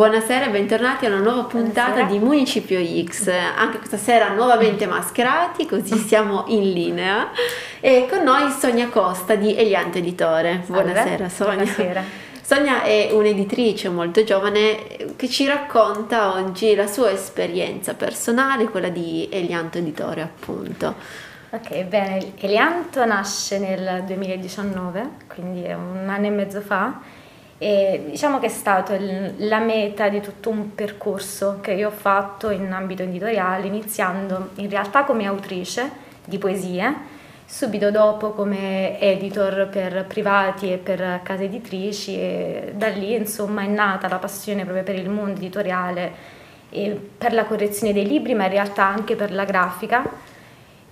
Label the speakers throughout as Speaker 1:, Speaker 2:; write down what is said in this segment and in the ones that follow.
Speaker 1: Buonasera e bentornati a una nuova puntata
Speaker 2: Buonasera.
Speaker 1: di Municipio X. Anche questa sera nuovamente mascherati, così siamo in linea. E con noi Sonia Costa di Elianto Editore. Buonasera Sonia.
Speaker 2: Buonasera.
Speaker 1: Sonia è un'editrice molto giovane che ci racconta oggi la sua esperienza personale, quella di Elianto Editore appunto.
Speaker 2: Ok, bene, Elianto nasce nel 2019, quindi è un anno e mezzo fa, e diciamo che è stato il- la meta di tutto un percorso che io ho fatto in ambito editoriale, iniziando in realtà come autrice di poesie, subito dopo come editor per privati e per case editrici e da lì insomma è nata la passione proprio per il mondo editoriale e per la correzione dei libri, ma in realtà anche per la grafica.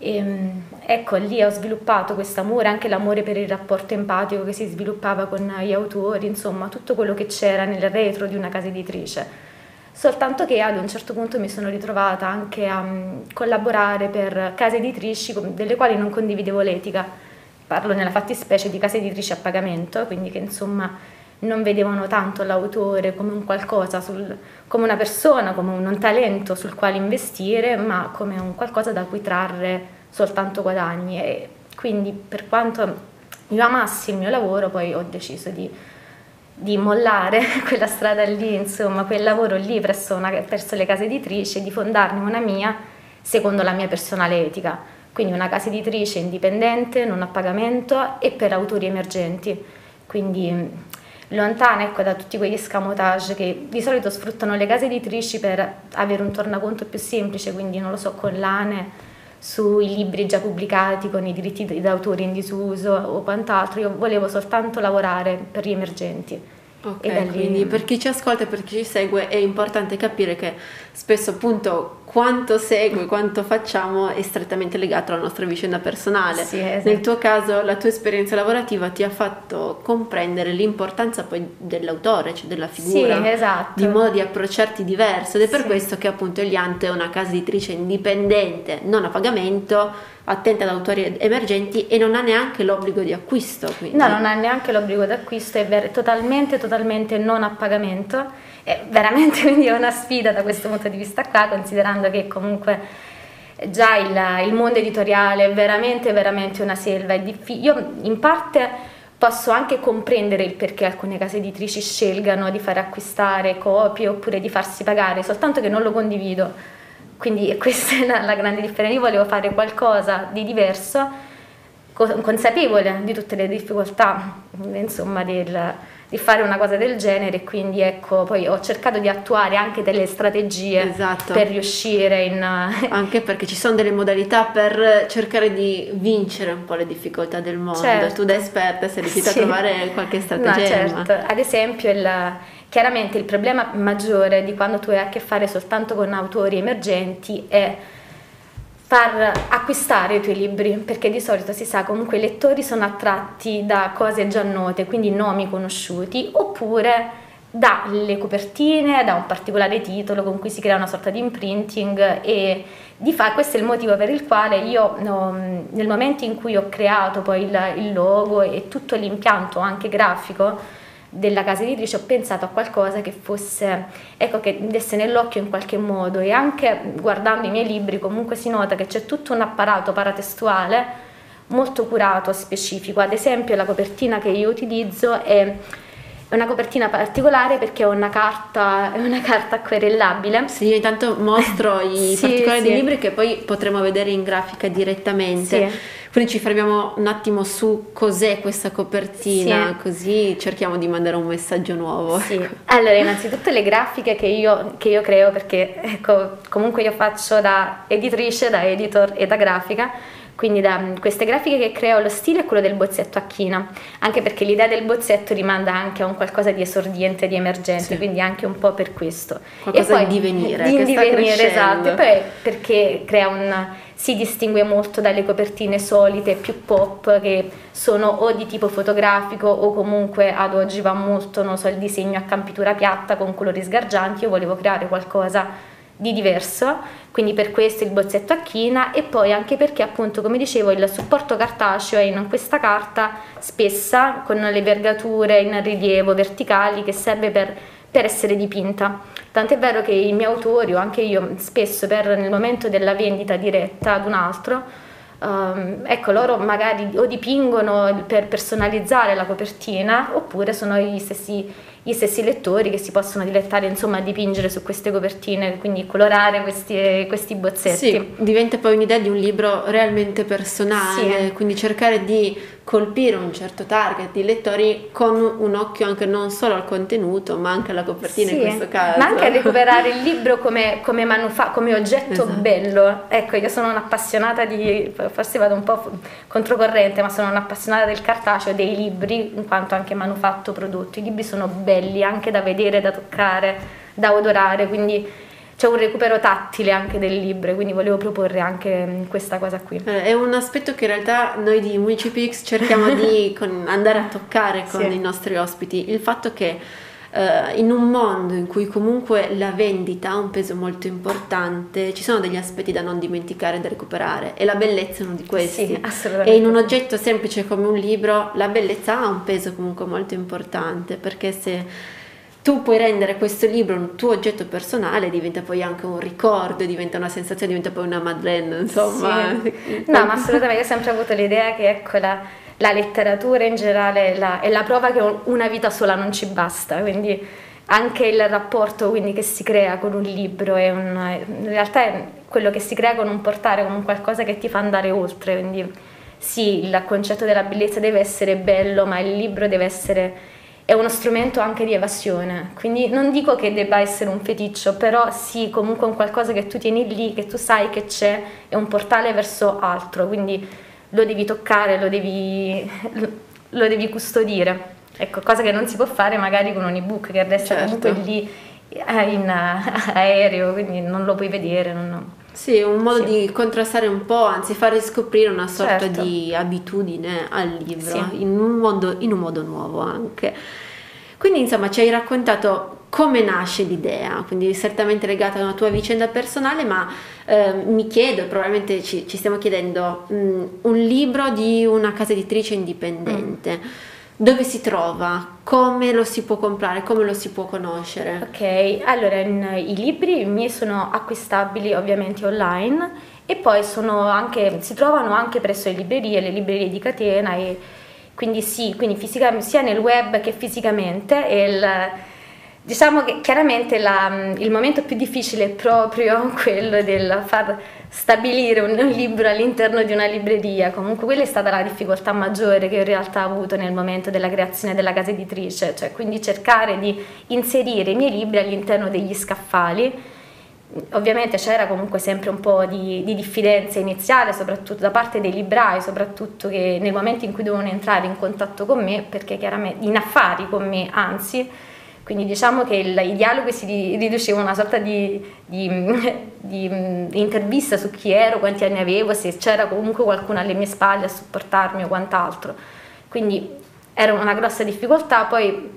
Speaker 2: E, mm, ecco, lì ho sviluppato questo amore, anche l'amore per il rapporto empatico che si sviluppava con gli autori, insomma, tutto quello che c'era nel retro di una casa editrice. Soltanto che ad un certo punto mi sono ritrovata anche a mm, collaborare per case editrici delle quali non condividevo l'etica. Parlo nella fattispecie di case editrici a pagamento, quindi che insomma non vedevano tanto l'autore come un qualcosa, sul- come una persona, come un, un talento sul quale investire, ma come un qualcosa da cui trarre soltanto guadagni. E quindi per quanto io amassi il mio lavoro, poi ho deciso di, di mollare quella strada lì, insomma, quel lavoro lì presso, una- presso le case editrici e di fondarne una mia secondo la mia personale etica. Quindi una casa editrice indipendente, non a pagamento e per autori emergenti. Quindi lontana ecco, da tutti quegli escamotage che di solito sfruttano le case editrici per avere un tornaconto più semplice, quindi non lo so, collane sui libri già pubblicati con i diritti d'autore in disuso o quant'altro, io volevo soltanto lavorare per gli emergenti.
Speaker 1: Ok,
Speaker 2: lì-
Speaker 1: quindi per chi ci ascolta e per chi ci segue è importante capire che spesso appunto quanto segue, quanto facciamo è strettamente legato alla nostra vicenda personale.
Speaker 2: Sì, esatto.
Speaker 1: Nel tuo caso la tua esperienza lavorativa ti ha fatto comprendere l'importanza poi dell'autore, cioè della figura,
Speaker 2: Sì, esatto.
Speaker 1: di modo di approcciarti diverso ed è per
Speaker 2: Sì.
Speaker 1: questo che appunto Eliante è una casa editrice indipendente, non a pagamento, attenta ad autori emergenti e non ha neanche l'obbligo di acquisto. Quindi.
Speaker 2: No, non ha neanche l'obbligo d'acquisto, è ver- totalmente, totalmente non a pagamento. È veramente quindi è una sfida da questo punto di vista qua, considerando che comunque già il, il mondo editoriale è veramente, veramente una selva. Io in parte posso anche comprendere il perché alcune case editrici scelgano di fare acquistare copie oppure di farsi pagare, soltanto che non lo condivido. Quindi questa è la, la grande differenza. Io volevo fare qualcosa di diverso co- consapevole di tutte le difficoltà, insomma, del- di fare una cosa del genere quindi ecco, poi ho cercato di attuare anche delle strategie
Speaker 1: Esatto.
Speaker 2: per riuscire in...
Speaker 1: Anche perché ci sono delle modalità per cercare di vincere un po' le difficoltà del mondo.
Speaker 2: Certo.
Speaker 1: Tu da esperta sei riuscita
Speaker 2: Sì.
Speaker 1: a trovare qualche
Speaker 2: No,
Speaker 1: stratagemma.
Speaker 2: certo. Ad esempio, il- chiaramente il problema maggiore di quando tu hai a che fare soltanto con autori emergenti è far acquistare i tuoi libri, perché di solito si sa comunque i lettori sono attratti da cose già note, quindi nomi conosciuti, oppure dalle copertine, da un particolare titolo con cui si crea una sorta di imprinting e di fa questo è il motivo per il quale io nel momento in cui ho creato poi il, il logo e tutto l'impianto anche grafico della casa editrice ho pensato a qualcosa che fosse, ecco, che desse nell'occhio in qualche modo e anche guardando i miei libri comunque si nota che c'è tutto un apparato paratestuale molto curato, specifico. Ad esempio la copertina che io utilizzo è è una copertina particolare perché è una carta, è una carta acquerellabile.
Speaker 1: Sì, io intanto mostro i
Speaker 2: Sì,
Speaker 1: particolari
Speaker 2: sì.
Speaker 1: dei libri che poi potremo vedere in grafica direttamente.
Speaker 2: Sì.
Speaker 1: Quindi ci fermiamo un attimo su cos'è questa copertina,
Speaker 2: Sì.
Speaker 1: così cerchiamo di mandare un messaggio nuovo.
Speaker 2: Sì. Allora, innanzitutto le grafiche che io, che io creo, perché ecco, comunque io faccio da editrice, da editor e da grafica, quindi da queste grafiche che creo lo stile è quello del bozzetto a china, anche perché l'idea del bozzetto rimanda anche a un qualcosa di esordiente, di emergente,
Speaker 1: Sì.
Speaker 2: quindi anche un po' per questo.
Speaker 1: Qualcosa di divenire,
Speaker 2: Di
Speaker 1: che sta
Speaker 2: divenire, esatto. E poi perché crea un si distingue molto dalle copertine solite più pop che sono o di tipo fotografico o comunque ad oggi va molto, non so, il disegno a campitura piatta con colori sgargianti. Io volevo creare qualcosa di diverso, quindi per questo il bozzetto a china e poi anche perché appunto come dicevo il supporto cartaceo è in questa carta spessa con le vergature in rilievo verticali che serve per per essere dipinta. Tant'è vero che i miei autori o anche io spesso per, nel momento della vendita diretta ad un altro Um, ecco, loro magari o dipingono per personalizzare la copertina oppure sono gli stessi gli stessi lettori che si possono dilettare insomma a dipingere su queste copertine, quindi colorare questi, questi bozzetti.
Speaker 1: Sì, diventa poi un'idea di un libro realmente personale, sì. quindi cercare di colpire un certo target di lettori con un occhio anche non solo al contenuto ma anche alla copertina sì, in questo caso.
Speaker 2: Ma anche a recuperare il libro come, come, manufa- come oggetto esatto. bello. Ecco, io sono un'appassionata di, forse vado un po' controcorrente, ma sono un'appassionata del cartaceo, dei libri, in quanto anche manufatto prodotto. I libri sono belli anche da vedere, da toccare, da odorare, quindi c'è un recupero tattile anche del libro, quindi volevo proporre anche mm, questa cosa qui.
Speaker 1: Eh, è un aspetto che in realtà noi di Municipix cerchiamo di andare a toccare con sì. i nostri ospiti, il fatto che Uh, in un mondo in cui comunque la vendita ha un peso molto importante, ci sono degli aspetti da non dimenticare, da recuperare e la bellezza è uno di questi.
Speaker 2: Sì, assolutamente.
Speaker 1: E in un oggetto semplice come un libro, la bellezza ha un peso comunque molto importante perché se tu puoi rendere questo libro un tuo oggetto personale, diventa poi anche un ricordo, diventa una sensazione, diventa poi una Madeleine, insomma.
Speaker 2: Sì. No, ma assolutamente, io ho sempre avuto l'idea che ecco la, la letteratura in generale la, è la prova che una vita sola non ci basta, quindi anche il rapporto quindi, che si crea con un libro è un, in realtà è quello che si crea con un portare come qualcosa che ti fa andare oltre, quindi sì, il concetto della bellezza deve essere bello, ma il libro deve essere è uno strumento anche di evasione, quindi non dico che debba essere un feticcio, però sì, comunque un qualcosa che tu tieni lì, che tu sai che c'è, è un portale verso altro, quindi lo devi toccare, lo devi, lo devi custodire. Ecco, cosa che non si può fare magari con un ebook che resta certo. comunque lì eh, in aereo, quindi non lo puoi vedere. Non...
Speaker 1: Sì, un modo sì. di contrastare un po', anzi far riscoprire una sorta certo. di abitudine al libro, sì. in, un modo, in un modo nuovo anche. Quindi insomma ci hai raccontato come nasce l'idea, quindi certamente legata a una tua vicenda personale, ma eh, mi chiedo, probabilmente ci, ci stiamo chiedendo, mh, mm, un libro di una casa editrice indipendente. Mm dove si trova, come lo si può comprare, come lo si può conoscere.
Speaker 2: Ok, allora i libri miei sono acquistabili ovviamente online e poi anche, si trovano anche presso le librerie, le librerie di catena e quindi sì, quindi fisica, sia nel web che fisicamente. E il, diciamo che chiaramente la, il momento più difficile è proprio quello del far stabilire un, un, libro all'interno di una libreria, comunque quella è stata la difficoltà maggiore che in realtà ho avuto nel momento della creazione della casa editrice, cioè quindi cercare di inserire i miei libri all'interno degli scaffali. Ovviamente c'era comunque sempre un po' di, di diffidenza iniziale, soprattutto da parte dei librai, soprattutto che nel momento in cui dovevano entrare in contatto con me, perché chiaramente in affari con me, anzi, quindi diciamo che il, i dialoghi si riducevano a una sorta di, di, di, intervista su chi ero, quanti anni avevo, se c'era comunque qualcuno alle mie spalle a supportarmi o quant'altro. Quindi era una grossa difficoltà, poi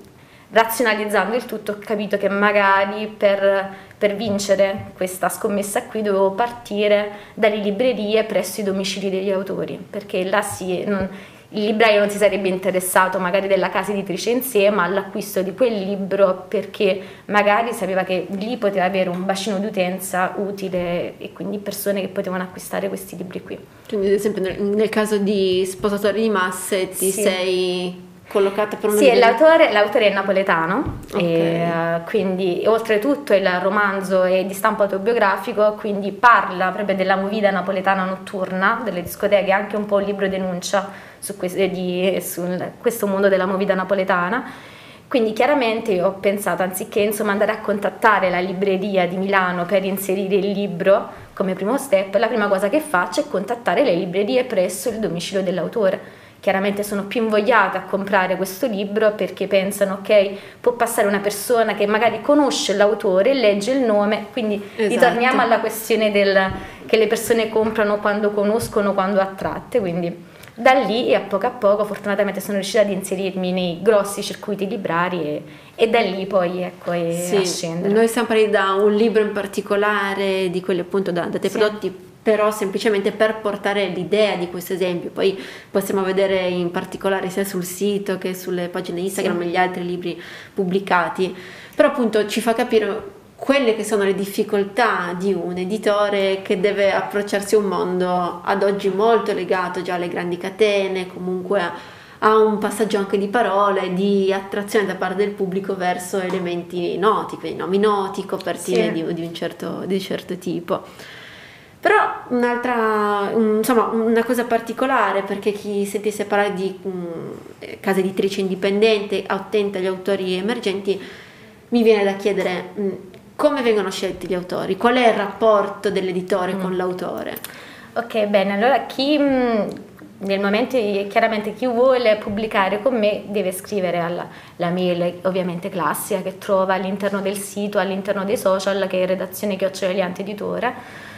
Speaker 2: razionalizzando il tutto ho capito che magari per, per vincere questa scommessa qui dovevo partire dalle librerie presso i domicili degli autori, perché là sì, non, il libraio non si sarebbe interessato magari della casa editrice insieme all'acquisto di quel libro perché magari sapeva che lì poteva avere un bacino di utenza utile e quindi persone che potevano acquistare questi libri qui.
Speaker 1: Quindi ad esempio nel, nel caso di sposatori di masse ti sì. sei collocata per una
Speaker 2: Sì, l'autore, l'autore, è napoletano, okay. e, uh, quindi oltretutto il romanzo è di stampo autobiografico, quindi parla proprio della movida napoletana notturna, delle discoteche, anche un po' un libro denuncia su, que- di, su questo mondo della movida napoletana. Quindi chiaramente ho pensato, anziché insomma, andare a contattare la libreria di Milano per inserire il libro come primo step, la prima cosa che faccio è contattare le librerie presso il domicilio dell'autore chiaramente sono più invogliate a comprare questo libro perché pensano ok può passare una persona che magari conosce l'autore legge il nome quindi esatto. ritorniamo alla questione del che le persone comprano quando conoscono quando attratte quindi da lì e a poco a poco fortunatamente sono riuscita ad inserirmi nei grossi circuiti librari e, e da lì poi ecco è sì, a scendere
Speaker 1: noi siamo partiti da un libro in particolare di quelli appunto da, da te sì. prodotti però semplicemente per portare l'idea di questo esempio. Poi possiamo vedere in particolare sia sul sito che sulle pagine Instagram sì. e gli altri libri pubblicati. però appunto ci fa capire quelle che sono le difficoltà di un editore che deve approcciarsi a un mondo ad oggi molto legato già alle grandi catene, comunque a un passaggio anche di parole, di attrazione da parte del pubblico verso elementi noti, quindi nomi noti, copertine sì. di, di, un certo, di un certo tipo. Però un'altra, insomma, una cosa particolare perché chi sentisse parlare di um, casa editrice indipendente, attenta agli autori emergenti, mi viene da chiedere um, come vengono scelti gli autori, qual è il rapporto dell'editore mm. con l'autore.
Speaker 2: Ok, bene, allora chi mm, nel momento chiaramente chi vuole pubblicare con me deve scrivere alla la mail ovviamente classica che trova all'interno del sito, all'interno dei social che è redazione chioccioliante editore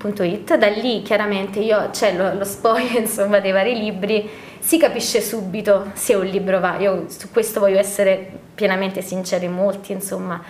Speaker 2: It. Da lì chiaramente io c'è lo, lo spoiler insomma, dei vari libri, si capisce subito se un libro va. Io su questo voglio essere pienamente sincera, molti insomma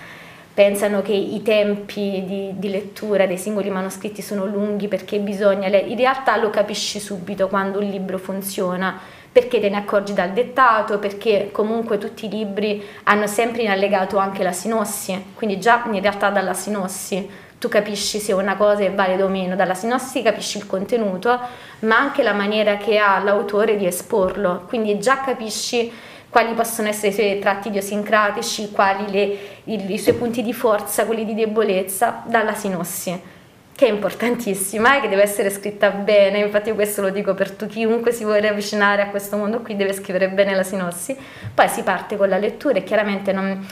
Speaker 2: pensano che i tempi di, di, lettura dei singoli manoscritti sono lunghi perché bisogna, in realtà lo capisci subito quando un libro funziona, perché te ne accorgi dal dettato, perché comunque tutti i libri hanno sempre in allegato anche la sinossi, quindi già in realtà dalla sinossi tu capisci se una cosa è valida o meno, dalla sinossi capisci il contenuto, ma anche la maniera che ha l'autore di esporlo, quindi già capisci quali possono essere i suoi tratti idiosincratici, quali le, i, i, suoi punti di forza, quelli di debolezza, dalla sinossi, che è importantissima e che deve essere scritta bene, infatti questo lo dico per tu, chiunque si vuole avvicinare a questo mondo qui deve scrivere bene la sinossi, poi si parte con la lettura e chiaramente non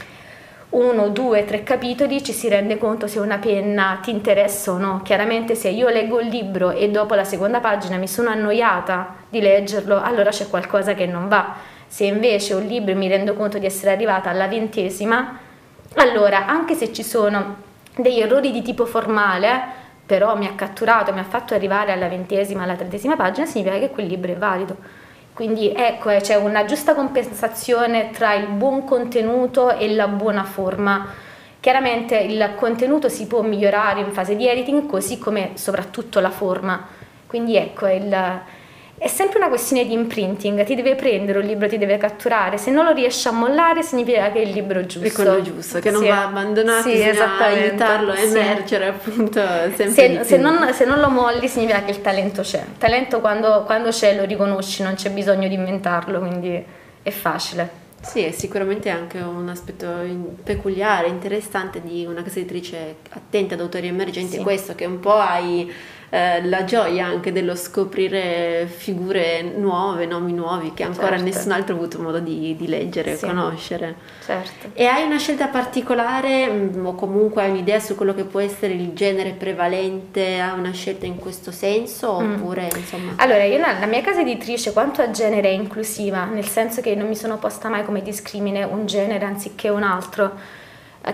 Speaker 2: uno, due, tre capitoli ci si rende conto se una penna ti interessa o no. Chiaramente se io leggo il libro e dopo la seconda pagina mi sono annoiata di leggerlo, allora c'è qualcosa che non va. Se invece un libro mi rendo conto di essere arrivata alla ventesima, allora anche se ci sono degli errori di tipo formale, però mi ha catturato, mi ha fatto arrivare alla ventesima, alla trentesima pagina, significa che quel libro è valido. Quindi ecco, eh, c'è una giusta compensazione tra il buon contenuto e la buona forma. Chiaramente il contenuto si può migliorare in fase di editing, così come soprattutto la forma. Quindi ecco, il, è sempre una questione di imprinting, ti deve prendere un libro, ti deve catturare, se non lo riesci a mollare significa che è il libro giusto.
Speaker 1: È quello giusto, che non sì. va abbandonato, sì, aiutarlo a emergere sì. appunto sempre
Speaker 2: se, se, non, se, non, lo molli significa che il talento c'è, il talento quando, quando c'è lo riconosci, non c'è bisogno di inventarlo, quindi è facile.
Speaker 1: Sì, è sicuramente anche un aspetto peculiare, interessante di una casa editrice attenta ad autori emergenti, questo che un po' hai eh, la gioia anche dello scoprire figure nuove, nomi nuovi che ancora certo. nessun altro ha avuto modo di, di leggere sì. conoscere.
Speaker 2: Certo.
Speaker 1: E hai una scelta particolare mh, mm, o comunque hai un'idea su quello che può essere il genere prevalente? Hai una scelta in questo senso mm. oppure insomma?
Speaker 2: Allora, io la mia casa editrice quanto a genere è inclusiva, nel senso che non mi sono posta mai come discrimine un genere anziché un altro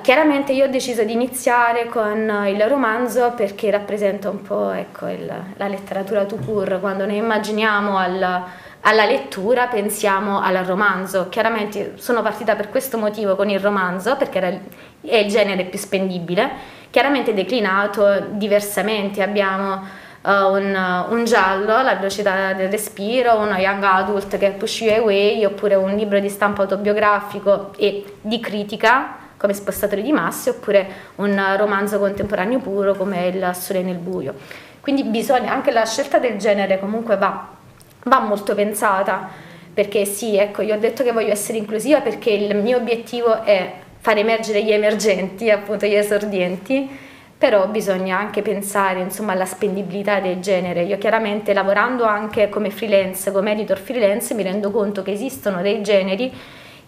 Speaker 2: chiaramente io ho deciso di iniziare con il romanzo perché rappresenta un po' ecco, il, la letteratura tout court, quando ne immaginiamo al, alla lettura pensiamo al romanzo. Chiaramente sono partita per questo motivo con il romanzo, perché era è il genere più spendibile, chiaramente declinato diversamente. Abbiamo uh, un, un, giallo, La velocità del respiro, uno young adult che è Push You Away, oppure un libro di stampo autobiografico e di critica come Spostatori di masse oppure un romanzo contemporaneo puro come Il sole nel buio. Quindi bisogna, anche la scelta del genere comunque va, va molto pensata perché sì, ecco, io ho detto che voglio essere inclusiva perché il mio obiettivo è far emergere gli emergenti, appunto gli esordienti, però bisogna anche pensare insomma, alla spendibilità del genere. Io chiaramente lavorando anche come freelance, come editor freelance, mi rendo conto che esistono dei generi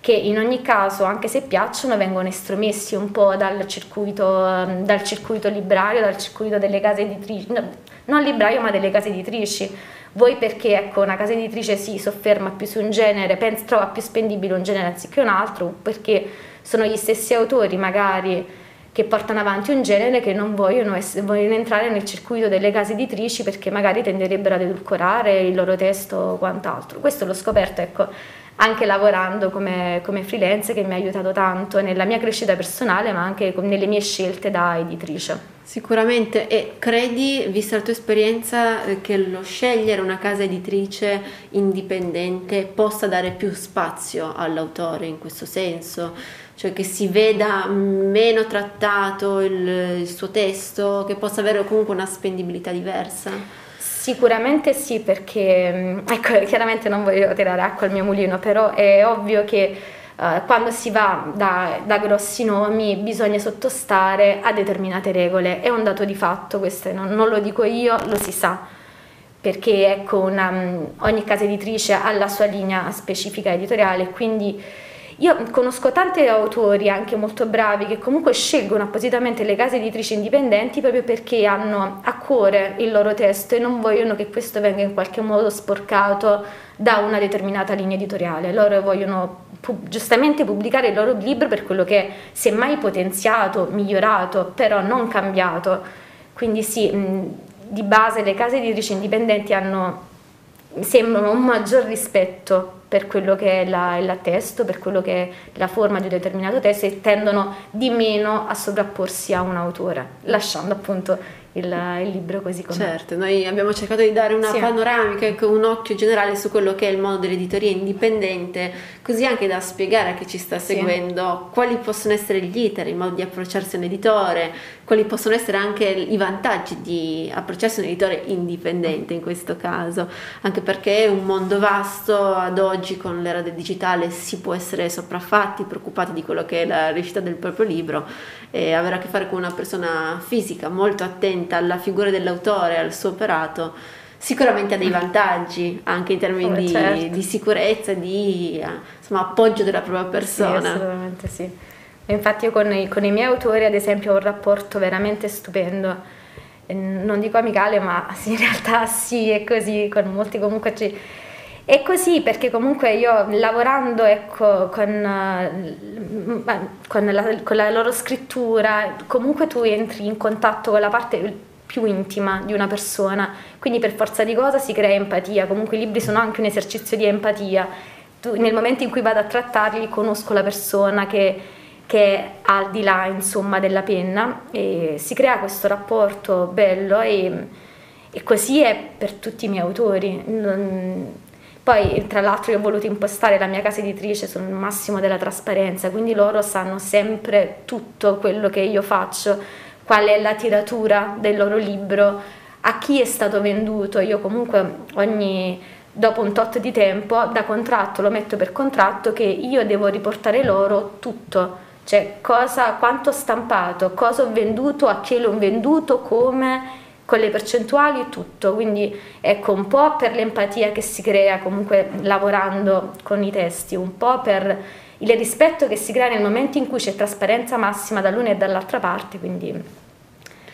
Speaker 2: che in ogni caso, anche se piacciono, vengono estromessi un po' dal circuito, ehm, dal circuito librario, dal circuito delle case editrici, no, non libraio ma delle case editrici. Voi perché ecco, una casa editrice si sofferma più su un genere, pensa, trova più spendibile un genere anziché un altro, perché sono gli stessi autori magari che portano avanti un genere che non vogliono, vogliono, entrare nel circuito delle case editrici perché magari tenderebbero ad edulcorare il loro testo o quant'altro. Questo l'ho scoperto, ecco, anche lavorando come, come, freelance che mi ha aiutato tanto nella mia crescita personale ma anche nelle mie scelte da editrice.
Speaker 1: Sicuramente e credi, vista la tua esperienza, che lo scegliere una casa editrice indipendente possa dare più spazio all'autore in questo senso? cioè che si veda meno trattato il, il suo testo, che possa avere comunque una spendibilità diversa?
Speaker 2: Sicuramente sì, perché mm, ecco, chiaramente non voglio tirare acqua al mio mulino, però è ovvio che Uh, quando si va da, da, grossi nomi bisogna sottostare a determinate regole, è un dato di fatto, questo non, non lo dico io, lo si sa, perché ecco una, mm, ogni casa editrice ha la sua linea specifica editoriale, quindi io conosco tanti autori anche molto bravi che comunque scelgono appositamente le case editrici indipendenti proprio perché hanno a cuore il loro testo e non vogliono che questo venga in qualche modo sporcato da una determinata linea editoriale. Loro vogliono pu- giustamente pubblicare il loro libro per quello che è semmai potenziato, migliorato, però non cambiato. Quindi sì, di base le case editrici indipendenti hanno sembrano un maggior rispetto per quello che è la, il testo, per quello che è la forma di un determinato testo e tendono di meno a sovrapporsi a un autore, lasciando appunto il, il libro così com'è.
Speaker 1: Certo, noi abbiamo cercato di dare una sì. panoramica, un occhio generale su quello che è il mondo dell'editoria indipendente, così anche da spiegare a chi ci sta seguendo sì. quali possono essere gli iter, il modo di approcciarsi a un editore, quali possono essere anche i vantaggi di approcciarsi a un editore indipendente in questo caso, anche perché è un mondo vasto, ad oggi con l'era del digitale si può essere sopraffatti, preoccupati di quello che è la riuscita del proprio libro e avere a che fare con una persona fisica molto attenta alla figura dell'autore, al suo operato, sicuramente ha dei vantaggi anche in termini oh, di, certo. di, sicurezza di insomma, appoggio della propria persona.
Speaker 2: Sì, assolutamente sì. Infatti io con i, con i miei autori ad esempio ho un rapporto veramente stupendo non dico amicale, ma in realtà sì, è così, con molti comunque ci, è così perché comunque io lavorando ecco, con, con, la, con, la, loro scrittura, comunque tu entri in contatto con la parte più intima di una persona, quindi per forza di cosa si crea empatia, comunque i libri sono anche un esercizio di empatia. Tu, nel momento in cui vado a trattarli conosco la persona che, che è al di là insomma, della penna e si crea questo rapporto bello e, e così è per tutti i miei autori. Non, poi, tra l'altro, io ho voluto impostare la mia casa editrice sul massimo della trasparenza, quindi loro sanno sempre tutto quello che io faccio, qual è la tiratura del loro libro, a chi è stato venduto. Io comunque ogni dopo un tot di tempo da contratto lo metto per contratto che io devo riportare loro tutto, cioè cosa, quanto ho stampato, cosa ho venduto, a chi l'ho venduto, come con le percentuali e tutto, quindi ecco un po' per l'empatia che si crea comunque lavorando con i testi, un po' per il rispetto che si crea nel momento in cui c'è trasparenza massima dall'una e dall'altra parte, quindi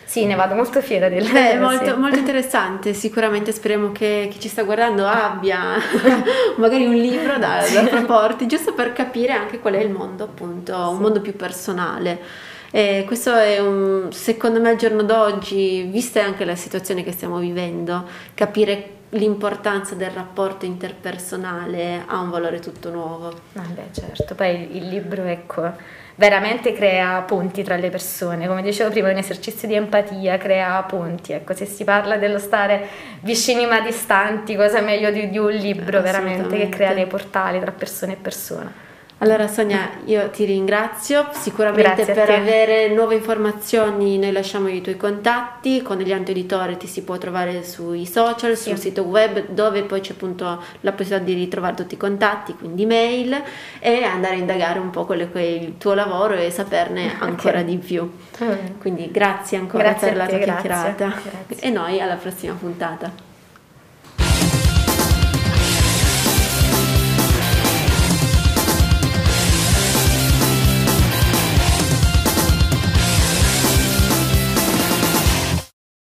Speaker 2: sì, ne vado molto fiera del
Speaker 1: Beh, molto, sì. molto interessante, sicuramente speriamo che chi ci sta guardando abbia magari un libro da, da proporti, giusto per capire anche qual è il mondo, appunto, sì. un mondo più personale. E questo è un, secondo me al giorno d'oggi, vista anche la situazione che stiamo vivendo, capire l'importanza del rapporto interpersonale ha un valore tutto nuovo.
Speaker 2: Ah beh, certo, poi il libro, ecco, veramente crea ponti tra le persone, come dicevo prima, è un esercizio di empatia, crea ponti, ecco, se si parla dello stare vicini ma distanti, cosa meglio di, di un libro veramente che crea dei portali tra persone e persone.
Speaker 1: Allora Sonia, io ti ringrazio, sicuramente Grazie per avere nuove informazioni noi lasciamo i tuoi contatti, con Elianto Editore ti si può trovare sui social, sì. sul sito web dove poi c'è appunto la possibilità di ritrovare tutti i contatti, quindi mail e andare a indagare un po' quello che è il tuo lavoro e saperne ancora okay. di più. Mm. Quindi grazie ancora grazie per la tua chiacchierata e noi alla prossima puntata.